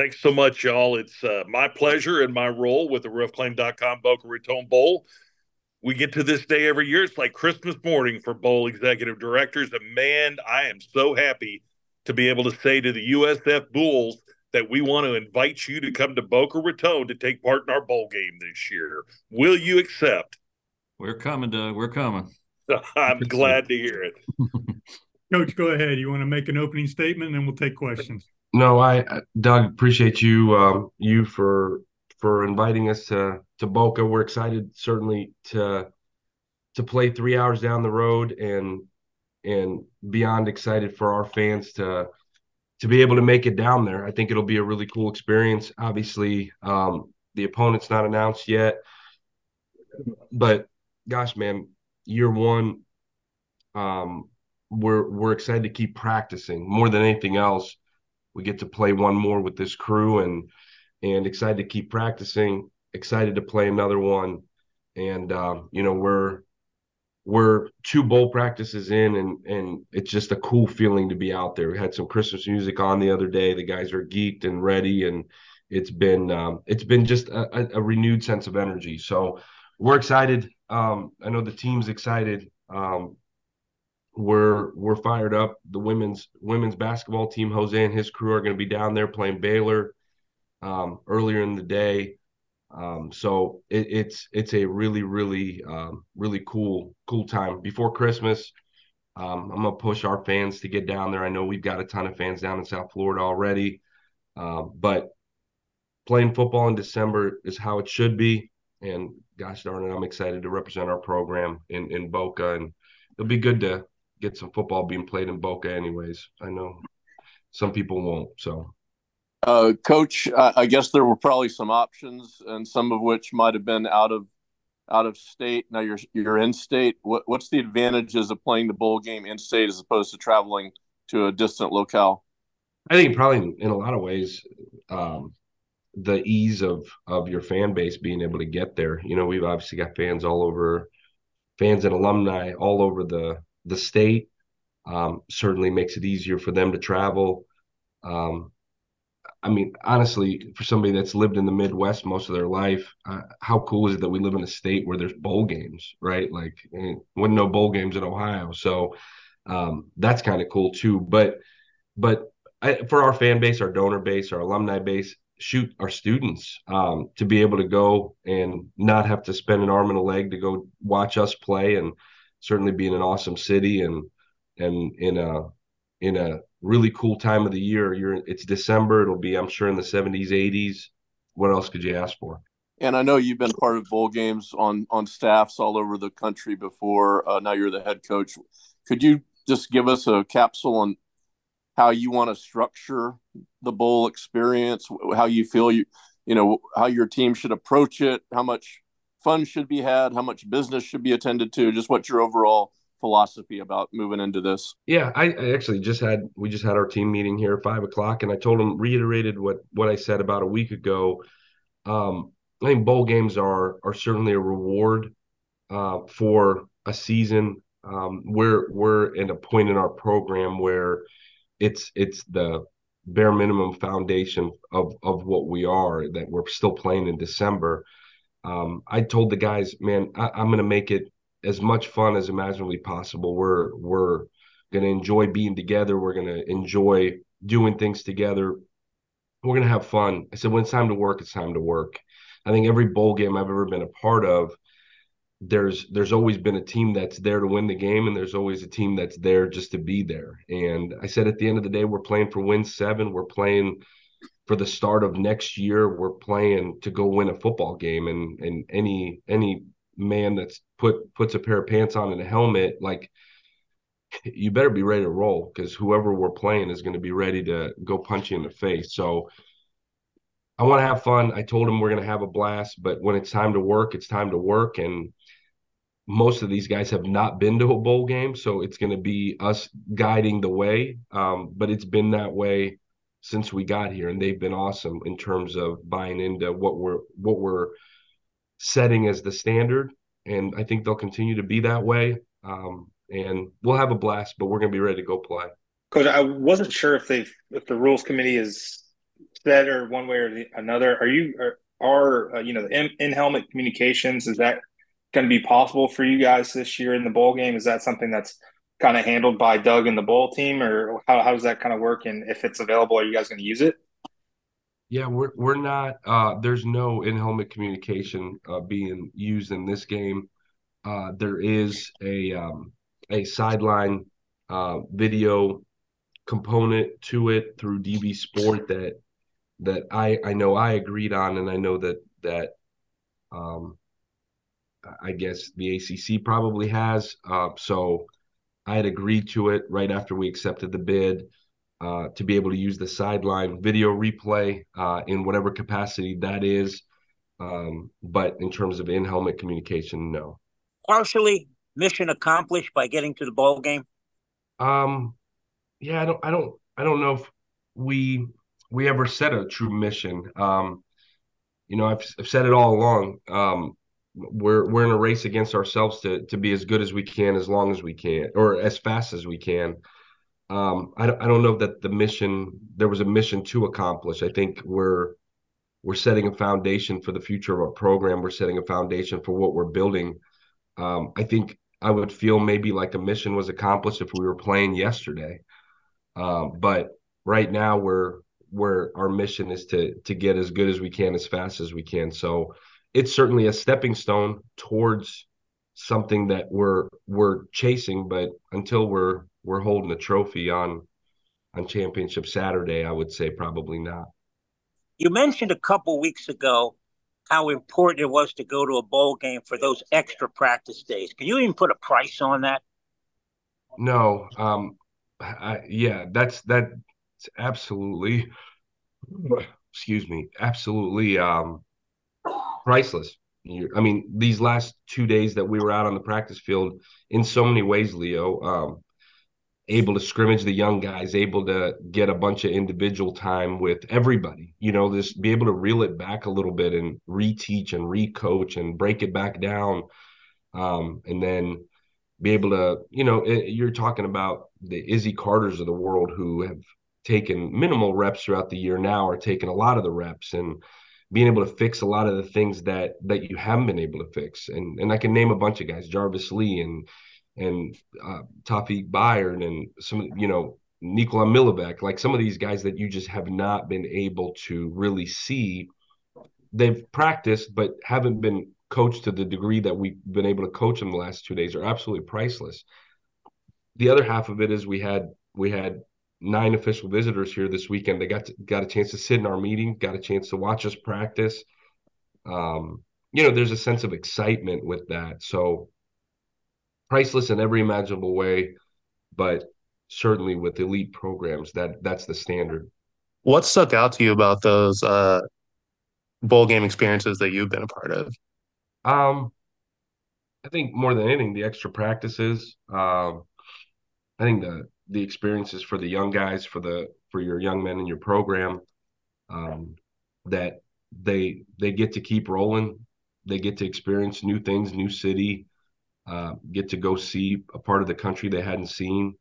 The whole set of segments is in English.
Thanks so much, y'all. It's uh, my pleasure and my role with the roofclaim.com Boca Raton Bowl. We get to this day every year. It's like Christmas morning for Bowl executive directors. And man, I am so happy to be able to say to the USF Bulls that we want to invite you to come to Boca Raton to take part in our bowl game this year. Will you accept? We're coming, Doug. We're coming. I'm glad to hear it. Coach, go ahead. You want to make an opening statement, and we'll take questions. No, I Doug appreciate you um, you for for inviting us to to Boca. We're excited certainly to to play three hours down the road and and beyond excited for our fans to to be able to make it down there. I think it'll be a really cool experience. Obviously, um, the opponent's not announced yet, but gosh, man, year one, um, we're we're excited to keep practicing more than anything else. We get to play one more with this crew and and excited to keep practicing. Excited to play another one, and uh, you know we're we're two bowl practices in and and it's just a cool feeling to be out there. We had some Christmas music on the other day. The guys are geeked and ready and it's been um, it's been just a, a, renewed sense of energy. So we're excited. Um, I know the team's excited. Um, we're we're fired up. The women's women's basketball team, Jose and his crew are going to be down there playing Baylor um, earlier in the day. Um, so it, it's it's a really really um, really cool cool time before Christmas. Um, I'm gonna push our fans to get down there. I know we've got a ton of fans down in South Florida already, uh, but playing football in December is how it should be. And gosh darn it, I'm excited to represent our program in in Boca, and it'll be good to get some football being played in Boca. Anyways, I know some people won't. So uh, Coach, I guess there were probably some options, and some of which might have been out of out of state. Now you're you're in state. What what's the advantages of playing the bowl game in state as opposed to traveling to a distant locale? I think probably in a lot of ways, um, the ease of of your fan base being able to get there. You know, we've obviously got fans all over, fans and alumni all over the the state. Um, certainly makes it easier for them to travel. Um, I mean, honestly, for somebody that's lived in the Midwest most of their life, uh, how cool is it that we live in a state where there's bowl games, right? Like, eh, wouldn't know bowl games in Ohio, so um, that's kind of cool too. But, but I, for our fan base, our donor base, our alumni base, shoot our students um, to be able to go and not have to spend an arm and a leg to go watch us play, and certainly being an awesome city and and in a in a really cool time of the year. You're it's December. It'll be, I'm sure, in the 70s, 80s. What else could you ask for? And I know you've been part of bowl games on on staffs all over the country before. Uh, now you're the head coach. Could you just give us a capsule on how you want to structure the bowl experience? How you feel you you know how your team should approach it? How much fun should be had? How much business should be attended to? Just what your overall philosophy about moving into this? Yeah, I, I, actually just had we just had our team meeting here at five o'clock, and I told them reiterated what what I said about a week ago. Um, I think bowl games are are certainly a reward uh, for a season. Um, we're we're in a point in our program where it's it's the bare minimum foundation of of what we are that we're still playing in December. Um, I told the guys, man, I, I'm going to make it as much fun as imaginably possible. We're we're going to enjoy being together. We're going to enjoy doing things together. We're going to have fun. I said when it's time to work, it's time to work. I think every bowl game I've ever been a part of, there's there's always been a team that's there to win the game, and there's always a team that's there just to be there. And I said at the end of the day, we're playing for win seven. We're playing for the start of next year. We're playing to go win a football game, and and any any man that's put puts a pair of pants on and a helmet, like you better be ready to roll because whoever we're playing is going to be ready to go punch you in the face. So I want to have fun. I told him we're going to have a blast, but when it's time to work, it's time to work. And most of these guys have not been to a bowl game, so it's going to be us guiding the way. Um, but it's been that way since we got here, and they've been awesome in terms of buying into what we're what we're setting as the standard, and I think they'll continue to be that way. Um, and we'll have a blast, but we're going to be ready to go play. Coach, I wasn't sure if they if the rules committee is set or one way or the, another, are you are, are uh, you know the in helmet communications? Is that going to be possible for you guys this year in the bowl game? Is that something that's kind of handled by Doug and the bowl team, or how, how does that kind of work? And if it's available, are you guys going to use it? Yeah, we're we're not. Uh, there's no in helmet communication uh, being used in this game. Uh, there is a um, a sideline uh, video component to it through DVSport that that I I know I agreed on, and I know that that um, I guess the ACC probably has. Uh, so I had agreed to it right after we accepted the bid uh, to be able to use the sideline video replay uh, in whatever capacity that is. Um, but in terms of in helmet communication, no. Partially mission accomplished by getting to the ball game. Um, yeah, I don't, I don't, I don't know if we we ever set a true mission. Um, you know, I've, I've said it all along. Um, we're we're in a race against ourselves to to be as good as we can, as long as we can, or as fast as we can. Um, I I don't know that the mission there was a mission to accomplish. I think we're we're setting a foundation for the future of our program. We're setting a foundation for what we're building. Um, I think I would feel maybe like a mission was accomplished if we were playing yesterday. Um, but right now we're where our mission is to to get as good as we can as fast as we can. So it's certainly a stepping stone towards something that we're we're chasing, but until we're we're holding a trophy on on championship Saturday, I would say probably not. You mentioned a couple weeks ago how important it was to go to a bowl game for those extra practice days. Can you even put a price on that? No. Um I, yeah, that's that's absolutely excuse me, absolutely um priceless. I mean, these last two days that we were out on the practice field, in so many ways, Leo, um, able to scrimmage the young guys, able to get a bunch of individual time with everybody. You know, this be able to reel it back a little bit and reteach and recoach and break it back down, um, and then be able to, you know, it, you're talking about the Izzy Carters of the world who have taken minimal reps throughout the year now are taking a lot of the reps and being able to fix a lot of the things that that you haven't been able to fix. And and I can name a bunch of guys, Jarvis Lee and and uh, Tawfiq Byard and some, you know, Nikola Milibek, like some of these guys that you just have not been able to really see. They've practiced, but haven't been coached to the degree that we've been able to coach them the last two days are absolutely priceless. The other half of it is we had we had nine official visitors here this weekend. They got to, got a chance to sit in our meeting, got a chance to watch us practice. Um, you know, there's a sense of excitement with that. So priceless in every imaginable way, but certainly with elite programs, that that's the standard. What stuck out to you about those uh, bowl game experiences that you've been a part of? Um, I think more than anything, the extra practices. Um, I think the the experiences for the young guys, for the for your young men in your program, um, that they they get to keep rolling. They get to experience new things, new city, uh, get to go see a part of the country they hadn't seen.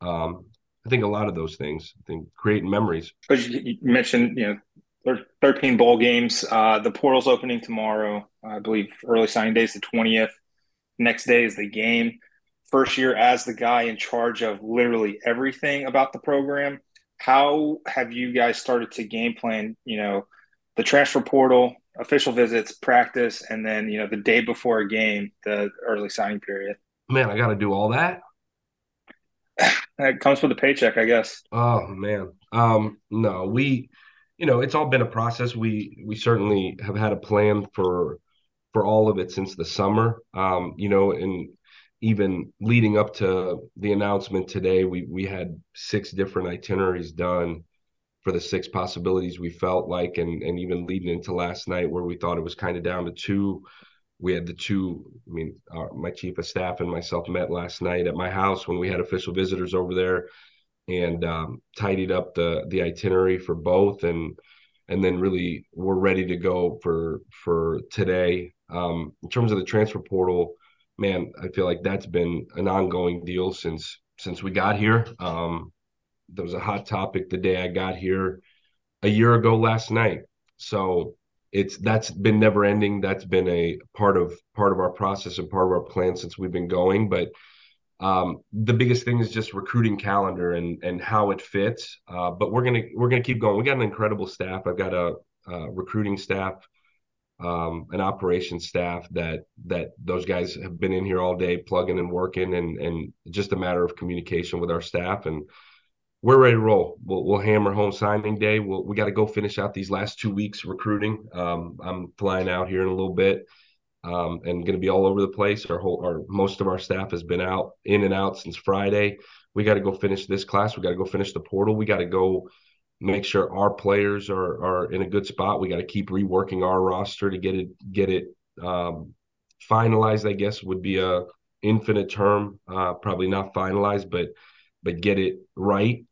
Um, I think a lot of those things. I think creating memories. You mentioned, you know, 13 bowl games. Uh, the portal's opening tomorrow. I believe early signing day is the 20th. Next day is the game first year as the guy in charge of literally everything about the program. How have you guys started to game plan, you know, the transfer portal, official visits, practice, and then, you know, the day before a game, the early signing period? Man, I got to do all that. it comes with a paycheck, I guess. Oh man. Um, no, we, you know, it's all been a process. We, we certainly have had a plan for, for all of it since the summer. Um, you know, and even leading up to the announcement today, we we had six different itineraries done for the six possibilities we felt like, and and even leading into last night where we thought it was kind of down to two. We had the two. I mean, our, my chief of staff and myself met last night at my house when we had official visitors over there, and um, tidied up the the itinerary for both, and and then really we're ready to go for for today. Um, in terms of the transfer portal man, I feel like that's been an ongoing deal since since we got here. Um, there was a hot topic the day I got here. a year ago last night. So it's that's been never ending. That's been a part of part of our process and part of our plan since we've been going. But um, the biggest thing is just recruiting calendar and and how it fits. Uh, but we're gonna we're gonna keep going. We got an incredible staff. I've got a, a recruiting staff, um, an operations staff that that those guys have been in here all day plugging and working, and and just a matter of communication with our staff and we're ready to roll. We'll, we'll hammer home signing day. We'll, we got to go finish out these last two weeks recruiting. Um, I'm flying out here in a little bit um, and going to be all over the place. Our whole, our most of our staff has been out in and out since Friday. We got to go finish this class. We got to go finish the portal. We got to go make sure our players are are in a good spot. We got to keep reworking our roster to get it get it um, finalized. I guess would be a infinite term. Uh, probably not finalized, but but get it right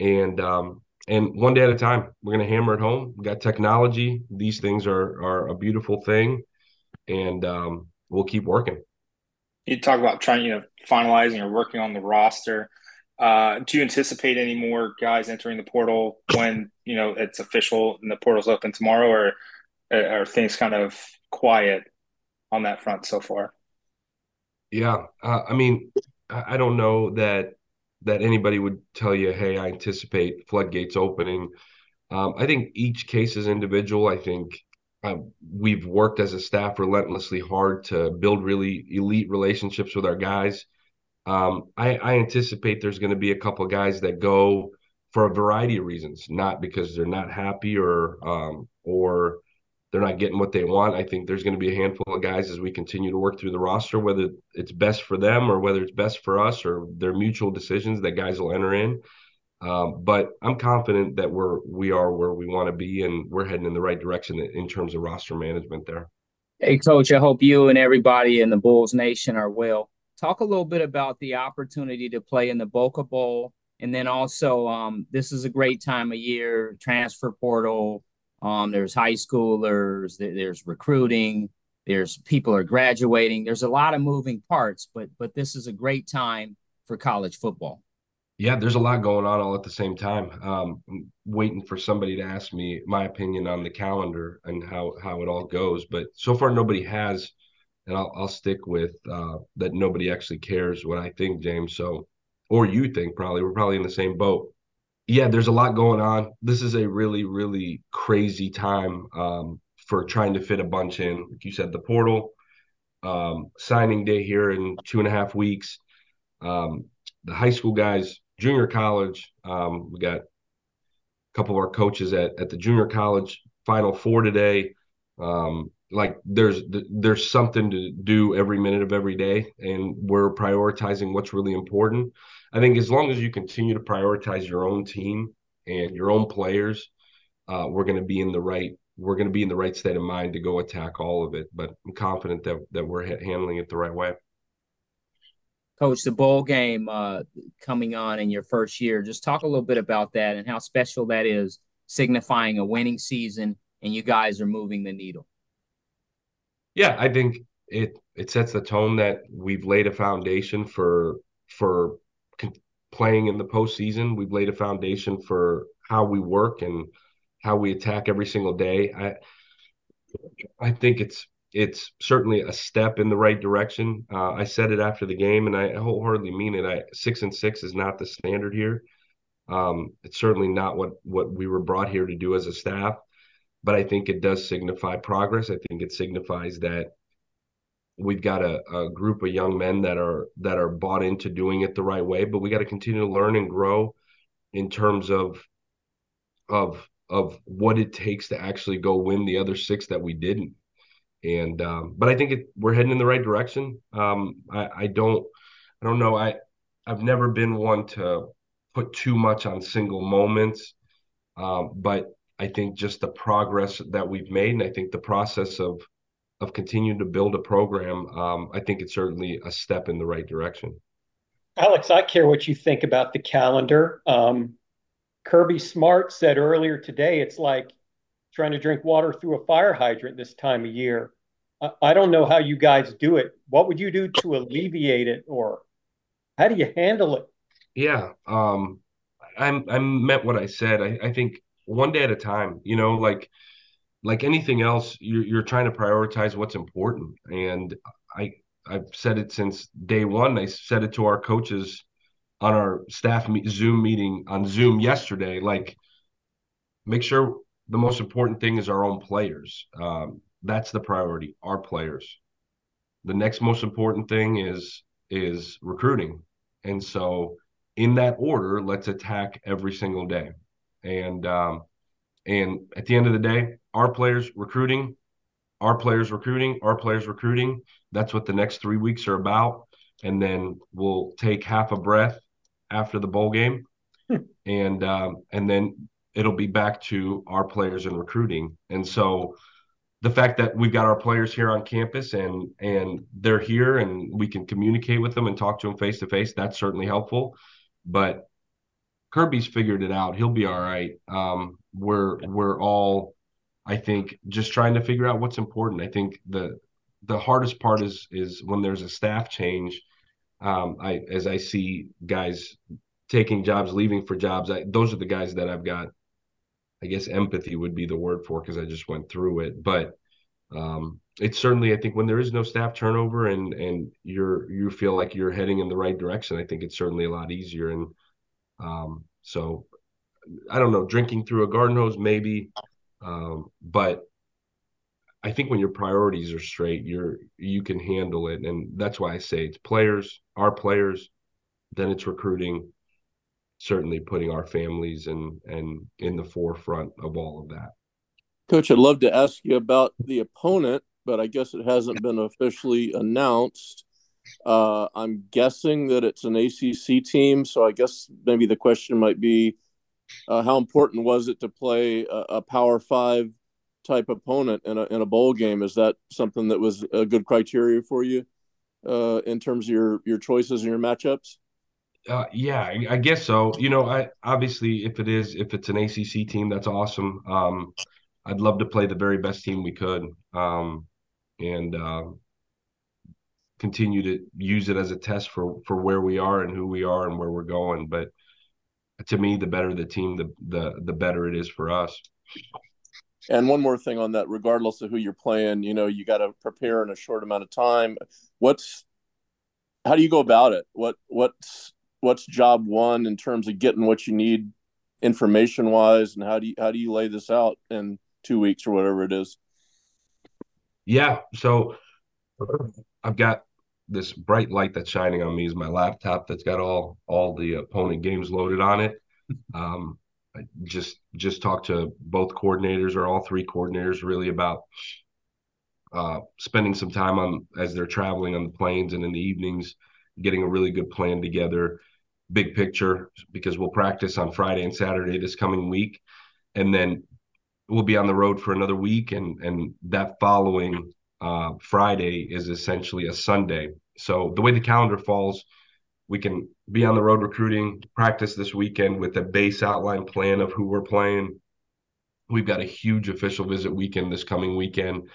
and um, and one day at a time. We're to hammer it home. We got technology; these things are are a beautiful thing, and um, we'll keep working. You talk about trying, you know, finalizing or working on the roster. Uh, do you anticipate any more guys entering the portal when you know it's official and the portal's open tomorrow, or are things kind of quiet on that front so far? Yeah, uh, I mean, I don't know that that anybody would tell you, hey, I anticipate floodgates opening. Um, I think each case is individual. I think uh, we've worked as a staff relentlessly hard to build really elite relationships with our guys. Um, I, I, anticipate there's going to be a couple guys that go for a variety of reasons, not because they're not happy or um, or they're not getting what they want. I think there's going to be a handful of guys as we continue to work through the roster, whether it's best for them or whether it's best for us or their mutual decisions that guys will enter in. Um, but I'm confident that we're we are where we want to be and we're heading in the right direction in terms of roster management there. Hey, coach, I hope you and everybody in the Bulls Nation are well. Talk a little bit about the opportunity to play in the Boca Bowl. And then also, um, this is a great time of year, transfer portal, um, there's high schoolers, there's recruiting, there's people are graduating. There's a lot of moving parts, but but this is a great time for college football. Yeah, there's a lot going on all at the same time. Um, waiting for somebody to ask me my opinion on the calendar and how how it all goes, but so far nobody has, and I'll I'll stick with uh, that. Nobody actually cares what I think, James. So, or you think probably we're probably in the same boat yeah, there's a lot going on. This is a really, really crazy time um, for trying to fit a bunch in. Like you said, the portal um, signing day here in two and a half weeks. Um, the high school guys, junior college. Um, we got a couple of our coaches at at the junior college final four today. Um, like there's there's something to do every minute of every day, and we're prioritizing what's really important. I think as long as you continue to prioritize your own team and your own players, uh, we're going to be in the right we're going to be in the right state of mind to go attack all of it. But I'm confident that that we're handling it the right way. Coach, the bowl game uh, coming on in your first year, just talk a little bit about that and how special that is, signifying a winning season, and you guys are moving the needle. Yeah, I think it it sets the tone that we've laid a foundation for for playing in the postseason. We've laid a foundation for how we work and how we attack every single day. I I think it's it's certainly a step in the right direction. Uh, I said it after the game, and I wholeheartedly mean it. I six and six is not the standard here. Um, it's certainly not what what we were brought here to do as a staff, but I think it does signify progress. I think it signifies that we've got a, a group of young men that are that are bought into doing it the right way but we got to continue to learn and grow in terms of of of what it takes to actually go win the other six that we didn't. And um, but i think it, we're heading in the right direction. Um, I, I don't i don't know. I i've never been one to put too much on single moments um, but i think just the progress that we've made and i think the process of of continuing to build a program, um, I think it's certainly a step in the right direction. Alex, I care what you think about the calendar. Um, Kirby Smart said earlier today it's like trying to drink water through a fire hydrant this time of year. I, I don't know how you guys do it. What would you do to alleviate it, or how do you handle it? Yeah, um, I, I meant what I said. I, I think one day at a time. You know, like like anything else, you're you're trying to prioritize what's important. And I I've said it since day one. I said it to our coaches on our staff meet, Zoom meeting on Zoom yesterday. Like, make sure the most important thing is our own players. Um, that's the priority. Our players. The next most important thing is is recruiting. And so, in that order, let's attack every single day. And um, and at the end of the day, our players recruiting, our players recruiting, our players recruiting. That's what the next three weeks are about. And then we'll take half a breath after the bowl game, and um, and then it'll be back to our players and recruiting. And so the fact that we've got our players here on campus and and they're here and we can communicate with them and talk to them face to face that's certainly helpful but kirby's figured it out. He'll be all right. Um, we're we're all i think just trying to figure out what's important. I think the the hardest part is is when there's a staff change. Um, i as i see guys taking jobs leaving for jobs I, those are the guys that i've got I guess empathy would be the word for because I just went through it. But um, it's certainly I think when there is no staff turnover and and you're you feel like you're heading in the right direction, I think it's certainly a lot easier. And um, so I don't know, drinking through a garden hose maybe, um, but I think when your priorities are straight, you're you can handle it, and that's why I say it's players, our players, then it's recruiting, certainly putting our families and and in the forefront of all of that. Coach, I'd love to ask you about the opponent, but I guess it hasn't been officially announced. Uh, I'm guessing that it's an ACC team, so I guess maybe the question might be, uh, how important was it to play a, a, Power Five type opponent in a in a bowl game? Is that something that was a good criteria for you uh, in terms of your your choices and your matchups? Uh, yeah, I, I, guess so. You know, I obviously if it is if it's an ACC team, that's awesome. Um, I'd love to play the very best team we could, um, and uh, continue to use it as a test for for where we are and who we are and where we're going. But to me, the better the team, the the the better it is for us. And one more thing on that, regardless of who you're playing, you know, you got to prepare in a short amount of time. What's how do you go about it? What what's what's job one in terms of getting what you need information wise and how do you how do you lay this out in two weeks or whatever it is yeah so i've got this bright light that's shining on me is my laptop that's got all all the opponent games loaded on it. Um I just just talked to both coordinators or all three coordinators really about uh, spending some time on as they're traveling on the planes and in the evenings, getting a really good plan together, big picture because we'll practice on Friday and Saturday this coming week, and then we'll be on the road for another week, and and that following uh, Friday is essentially a Sunday. So the way the calendar falls, we can be on the road recruiting, practice this weekend with a base outline plan of who we're playing. We've got a huge official visit weekend this coming weekend,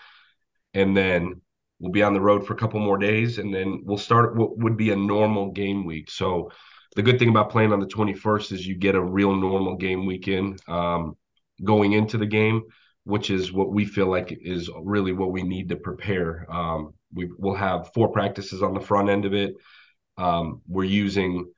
and then we'll be on the road for a couple more days, and then we'll start what would be a normal game week. So the good thing about playing on the 21st is you get a real normal game weekend um, going into the game, which is what we feel like is really what we need to prepare. Um, we will have four practices on the front end of it. Um, we're using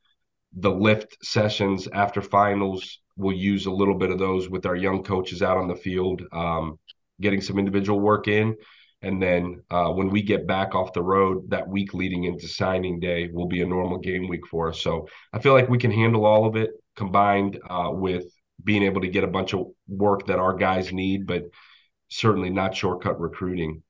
the lift sessions after finals. We'll use a little bit of those with our young coaches out on the field, um, getting some individual work in. And then uh, when we get back off the road, that week leading into signing day will be a normal game week for us. So I feel like we can handle all of it combined uh, with being able to get a bunch of work that our guys need, but certainly not shortcut recruiting.